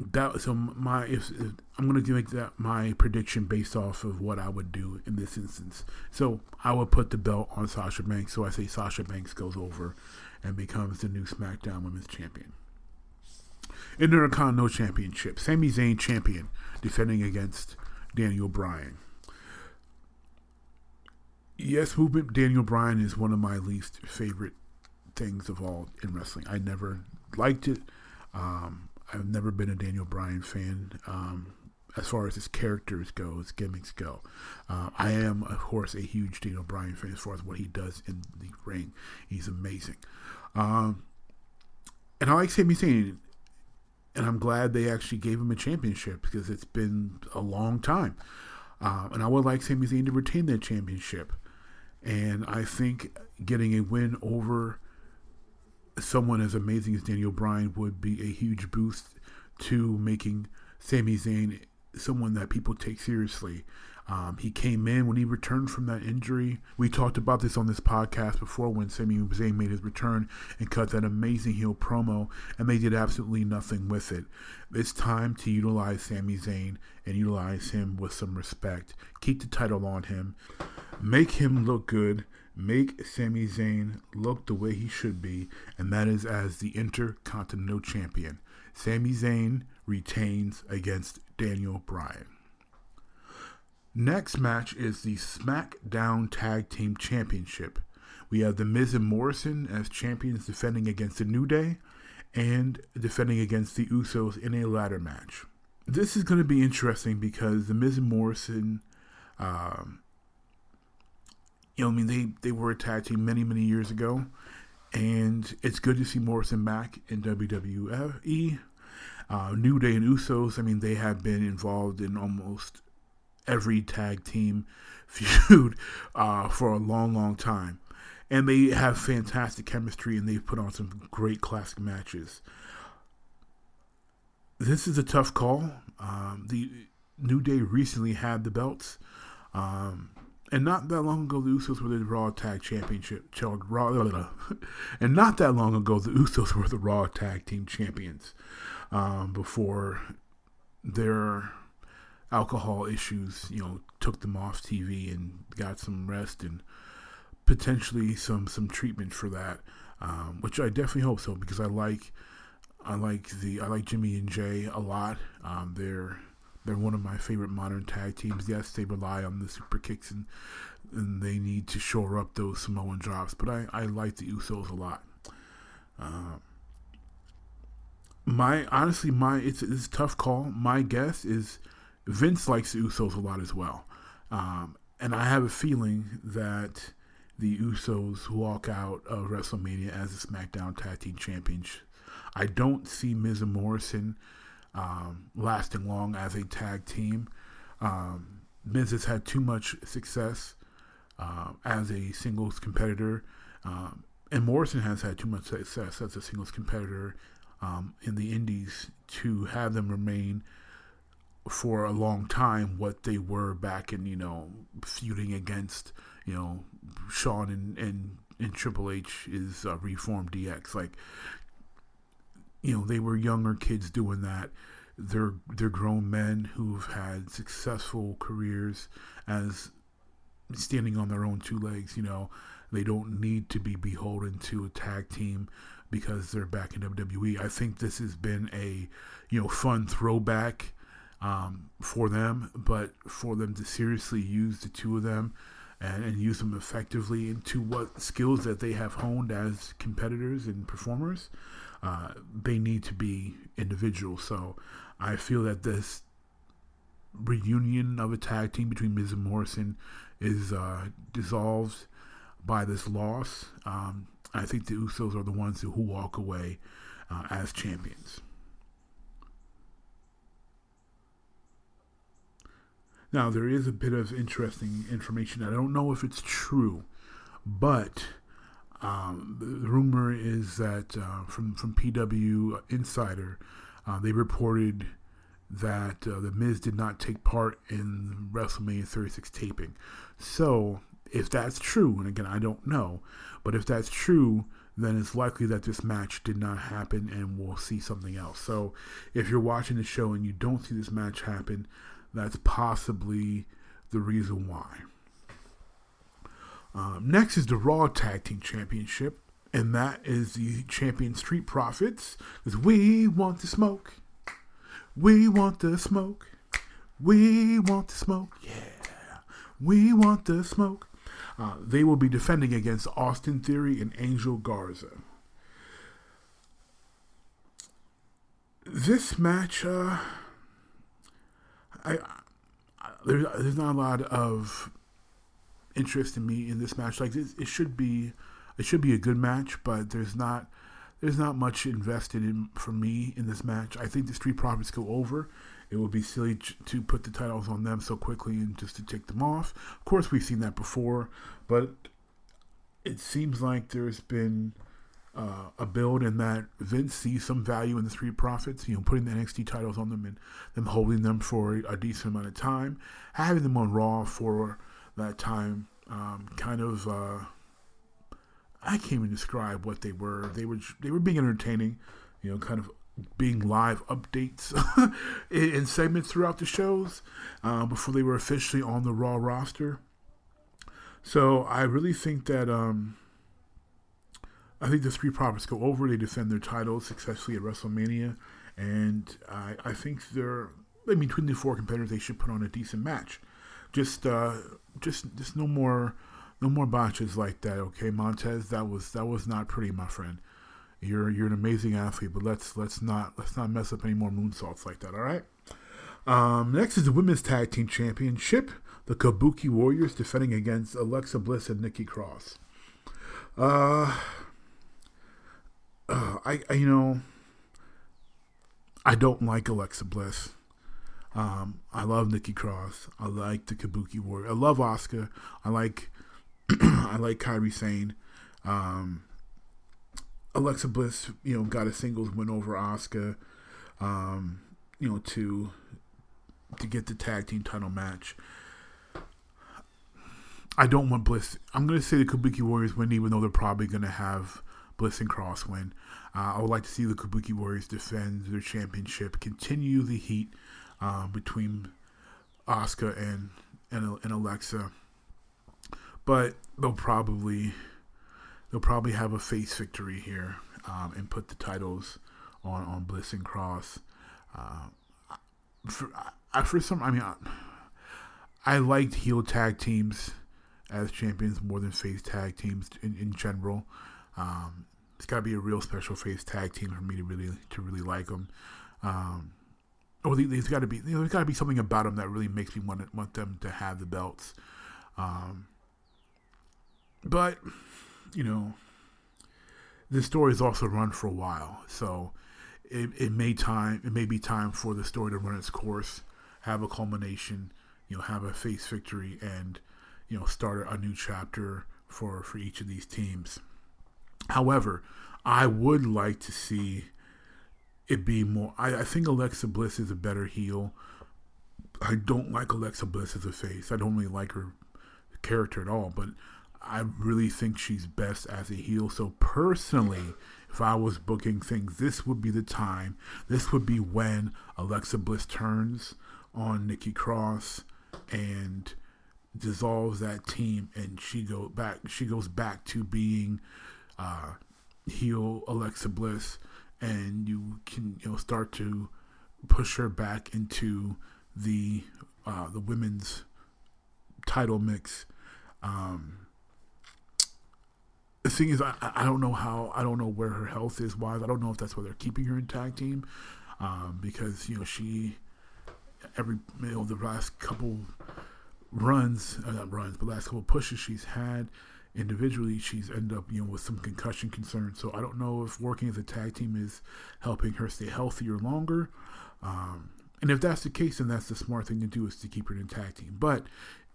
that so my if, if I'm going to make that my prediction based off of what I would do in this instance. So I would put the belt on Sasha Banks. So I say Sasha Banks goes over and becomes the new SmackDown Women's Champion. Intercontinental Championship. Sami Zayn champion defending against Daniel Bryan. Yes, movement Daniel Bryan is one of my least favorite things of all in wrestling. I never liked it. Um, I've never been a Daniel Bryan fan. Um, as far as his characters go, his gimmicks go. Uh, I am, of course, a huge Daniel Bryan fan as far as what he does in the ring. He's amazing. Um, and I like Sami Zayn, and I'm glad they actually gave him a championship because it's been a long time. Uh, and I would like Sami Zayn to retain that championship. And I think getting a win over someone as amazing as Daniel Bryan would be a huge boost to making Sami Zayn someone that people take seriously. Um, he came in when he returned from that injury. We talked about this on this podcast before when Sami Zayn made his return and cut that amazing heel promo, and they did absolutely nothing with it. It's time to utilize Sami Zayn and utilize him with some respect. Keep the title on him, make him look good, make Sami Zayn look the way he should be, and that is as the Intercontinental Champion. Sami Zayn retains against Daniel Bryan. Next match is the SmackDown Tag Team Championship. We have The Miz and Morrison as champions defending against The New Day and defending against the Usos in a ladder match. This is going to be interesting because The Miz and Morrison, um, you know, I mean, they, they were a tag team many, many years ago. And it's good to see Morrison back in WWE. Uh, New Day and Usos, I mean, they have been involved in almost every tag team feud uh, for a long, long time. And they have fantastic chemistry and they've put on some great classic matches. This is a tough call. Um, the New Day recently had the belts. Um, and not that long ago, the Usos were the Raw Tag Championship. And not that long ago, the Usos were the Raw Tag Team Champions um, before their alcohol issues, you know, took them off TV and got some rest and potentially some some treatment for that, um, which I definitely hope so because I like I like the I like Jimmy and Jay a lot. Um, they're they're one of my favorite modern tag teams. Yes, they rely on the super kicks and and they need to shore up those Samoan drops, but I, I like the Usos a lot. Um, my honestly, my it's, it's a tough call. My guess is Vince likes the Usos a lot as well. Um, and I have a feeling that the Usos walk out of WrestleMania as the SmackDown Tag Team Champions. I don't see Miz and Morrison um, lasting long as a tag team. Um, Miz has had too much success uh, as a singles competitor, um, and Morrison has had too much success as a singles competitor um, in the Indies to have them remain for a long time what they were back in, you know, feuding against, you know, Shawn and, and, and Triple H is uh, Reformed DX. Like, you know, they were younger kids doing that. They're they're grown men who've had successful careers as standing on their own two legs. You know, they don't need to be beholden to a tag team because they're back in WWE. I think this has been a you know fun throwback um, for them, but for them to seriously use the two of them and, and, use them effectively into what skills that they have honed as competitors and performers, uh, they need to be individuals. So I feel that this reunion of a tag team between Miz and Morrison is uh, dissolved by this loss. Um, I think the Usos are the ones who walk away uh, as champions. Now, there is a bit of interesting information. I don't know if it's true, but um, the rumor is that uh, from, from PW Insider, uh, they reported that uh, The Miz did not take part in WrestleMania 36 taping. So, if that's true, and again, I don't know, but if that's true, then it's likely that this match did not happen and we'll see something else. So if you're watching the show and you don't see this match happen, that's possibly the reason why. Um, next is the Raw Tag Team Championship, and that is the champion Street Profits. Because we want the smoke. We want the smoke. We want the smoke. Yeah. We want the smoke. Uh, they will be defending against Austin Theory and Angel Garza. This match, uh, I, I there's, there's not a lot of interest in me in this match. Like it, it should be, it should be a good match, but there's not there's not much invested in for me in this match. I think the Street Profits go over. It would be silly to put the titles on them so quickly and just to take them off. Of course, we've seen that before, but it seems like there's been uh, a build in that Vince sees some value in the Street Profits, you know, putting the NXT titles on them and them holding them for a decent amount of time, having them on Raw for that time um, kind of uh, I can't even describe what they were. They were they were being entertaining, you know, kind of being live updates in, segments throughout the shows uh, before they were officially on the Raw roster. So I really think that um, I think the Street Profits go over. They defend their titles successfully at WrestleMania, and I, I think they're I mean, between the four competitors, they should put on a decent match. Just uh, just just no more no more botches like that, okay, Montez. That was that was not pretty, my friend. You're you're an amazing athlete, but let's let's not let's not mess up any more moonsaults like that. All right. Um, next is the women's tag team championship. The Kabuki Warriors defending against Alexa Bliss and Nikki Cross. Uh, uh I, I you know I don't like Alexa Bliss. Um, I love Nikki Cross. I like the Kabuki Warrior. I love Asuka. I like I like Kairi Sane. Um, Alexa Bliss, you know, got a singles win over Asuka. Um, you know, to to get the tag team title match. I don't want Bliss. I'm going to say the Kabuki Warriors win, even though they're probably going to have Bliss and Cross win. Uh, I would like to see the Kabuki Warriors defend their championship, continue the heat uh, between Asuka and, and and Alexa but they'll probably they'll probably have a face victory here um, and put the titles on on Bliss and Cross. Uh, for I, for some, I mean, I, I liked heel tag teams as champions more than face tag teams in, in general. Um, it's got to be a real special face tag team for me to really to really like them. Um, or there's got to be you know, there's got to be something about them that really makes me want want them to have the belts. Um, but, you know, this story is also run for a while. So it, it may time it may be time for the story to run its course, have a culmination, you know, have a face victory and, you know, start a new chapter for, for each of these teams. However, I would like to see it be more I, I think Alexa Bliss is a better heel. I don't like Alexa Bliss as a face. I don't really like her character at all, but I really think she's best as a heel. So personally, if I was booking things, this would be the time. This would be when Alexa Bliss turns on Nikki Cross and dissolves that team, and she go back. She goes back to being uh, heel Alexa Bliss, and you can you know start to push her back into the uh, the women's title mix. Um, the thing is, I, I don't know how, I don't know where her health is wise. I don't know if that's why they're keeping her in tag team, um, because you know she every you know the last couple runs, uh, not runs, but last couple pushes she's had individually, she's ended up you know with some concussion concerns. So I don't know if working as a tag team is helping her stay healthier longer. Um, and if that's the case, then that's the smart thing to do is to keep her in tag team. But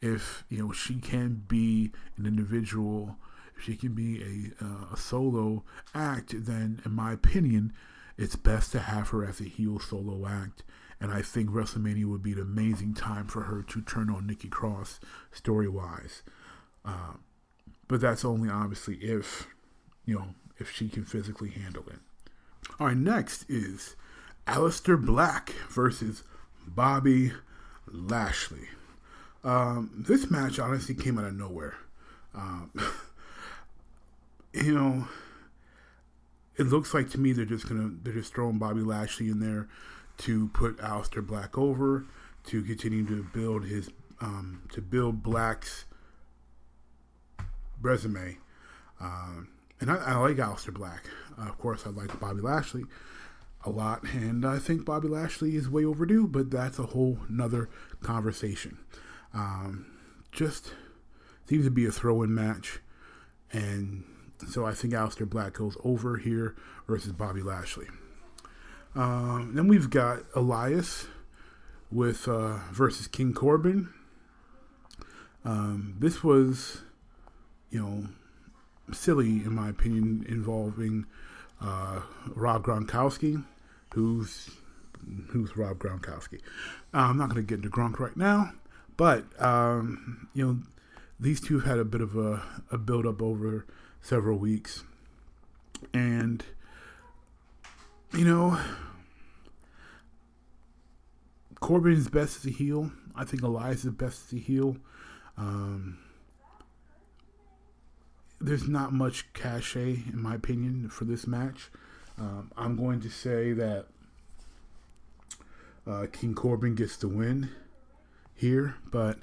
if you know she can be an individual if she can be a, uh, a solo act, then in my opinion, it's best to have her as a heel solo act. And I think WrestleMania would be an amazing time for her to turn on Nikki Cross story wise. Uh, but that's only obviously if, you know, if she can physically handle it. All right, next is Aleister Black versus Bobby Lashley. Um, this match honestly came out of nowhere. Um, you know, it looks like to me they're just gonna they're just throwing Bobby Lashley in there to put Aleister Black over to continue to build his um, to build Black's resume. Um, and I, I, like Aleister Black. Uh, of course, I like Bobby Lashley a lot, and I think Bobby Lashley is way overdue, but that's a whole nother conversation. Um, just seems to be a throw-in match, and so I think Aleister Black goes over here versus Bobby Lashley. Um, then we've got Elias with uh, versus King Corbin. Um, this was, you know, silly in my opinion, involving uh, Rob Gronkowski, who's who's Rob Gronkowski. Uh, I'm not going to get into Gronk right now, but um, you know, these two have had a bit of a, a build up over several weeks, and you know, Corbin is best as a heel. I think Elias is best as a heel. Um, there's not much cachet, in my opinion, for this match. Um, I'm going to say that uh, King Corbin gets the win here, but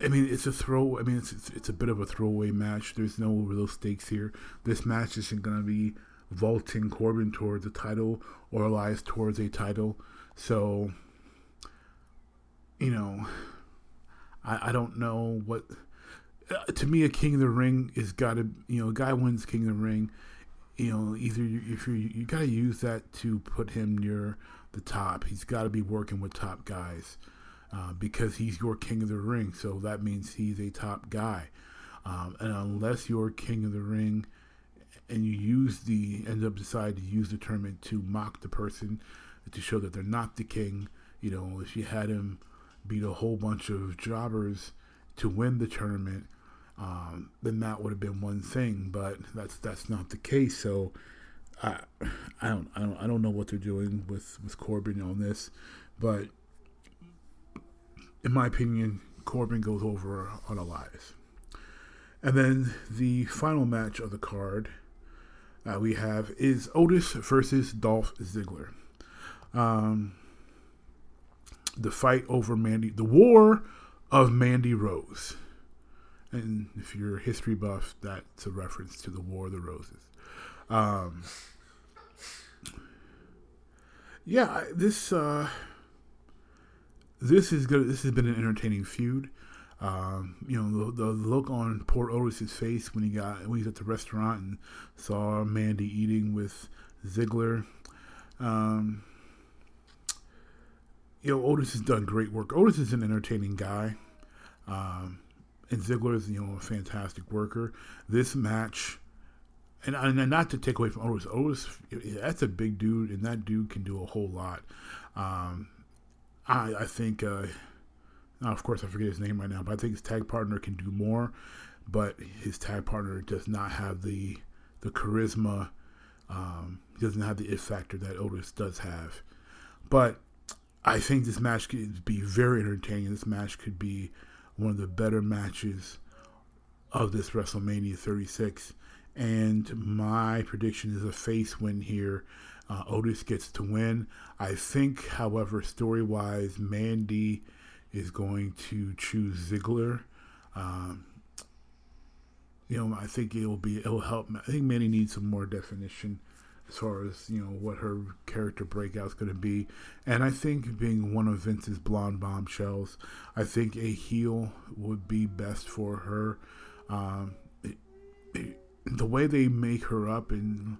I mean it's a throw. I mean it's, it's, it's a bit of a throwaway match. There's no real stakes here. This match isn't going to be vaulting Corbin towards a title or Elias towards a title. So, you know, I, I don't know what. Uh, to me, a King of the Ring is got to, you know, a guy wins King of the Ring. You know, either you, if you you got to use that to put him near the top. He's got to be working with top guys uh, because he's your King of the Ring. So that means he's a top guy. Um, and unless you're King of the Ring and you use the end up decide to use the tournament to mock the person to show that they're not the king. You know, if you had him beat a whole bunch of jobbers to win the tournament, um, then that would have been one thing. But that's that's not the case. So I I don't I don't I don't know what they're doing with with Corbin on this, but in my opinion, Corbin goes over on Elias. And then the final match of the card uh, we have is Otis versus Dolph Ziggler. Um, the fight over Mandy, the war of Mandy Rose. And if you're a history buff, that's a reference to the War of the Roses. Um, yeah, this uh, this is good. This has been an entertaining feud. Um, you know, the, the, look on poor Otis's face when he got when he's at the restaurant and saw Mandy eating with Ziggler. Um, you know, Otis has done great work. Otis is an entertaining guy, um, and Ziggler is you know a fantastic worker. This match, and, and not to take away from Otis, Otis that's a big dude, and that dude can do a whole lot. Um, I I think. Uh, of course, I forget his name right now, but I think his tag partner can do more. But his tag partner does not have the the charisma. Um, he doesn't have the if factor that Otis does have. But I think this match could be very entertaining. This match could be one of the better matches of this WrestleMania 36. And my prediction is a face win here. Uh, Otis gets to win. I think, however, story wise, Mandy is going to choose Ziggler. Um, you know, I think it'll be it'll help. I think Mandy needs some more definition as far as you know what her character breakout is going to be, and I think being one of Vince's blonde bombshells, I think a heel would be best for her. Um, it, it, the way they make her up and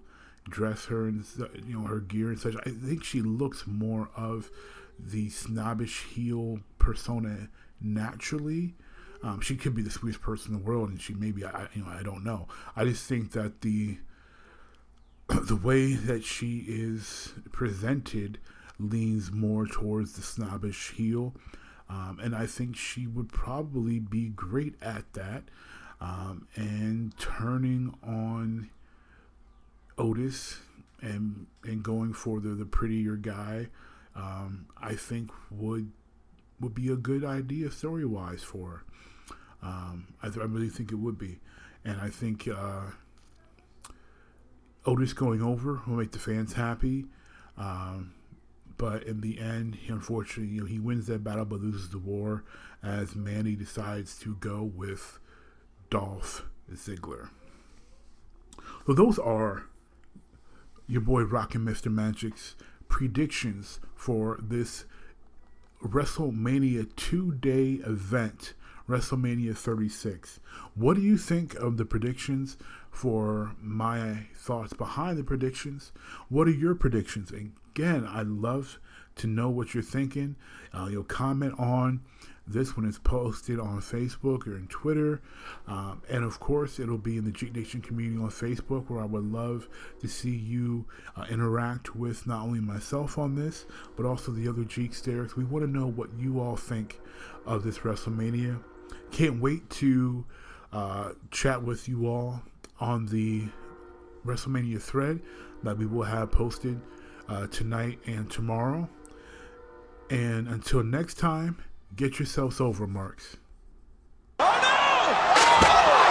dress her and you know her gear and such, I think she looks more of the snobbish heel persona naturally. Um, she could be the sweetest person in the world, and she maybe I you know I don't know. I just think that the the way that she is presented leans more towards the snobbish heel, um, and I think she would probably be great at that. Um, and turning on Otis and and going for the the prettier guy, um, I think would would be a good idea story wise for. Um, I, th- I, really think it would be, and I think uh, Otis going over will make the fans happy. Um, but in the end, unfortunately, you know, he wins that battle but loses the war as Mandy decides to go with Dolph Ziggler. So those are your boy Rockin' Mr. Magic's predictions for this WrestleMania two day event, WrestleMania 36. What do you think of the predictions for my thoughts behind the predictions? What are your predictions? Again, I'd love to know what you're thinking. Uh, you'll comment on this when it's posted on Facebook or in Twitter. Um, and of course, it'll be in the Geek Nation community on Facebook, where I would love to see you uh, interact with not only myself on this, but also the other Geeksters. We want to know what you all think of this WrestleMania. Can't wait to uh, chat with you all on the WrestleMania thread that we will have posted uh, tonight and tomorrow. And until next time, Get yourselves over, Marks. Oh no!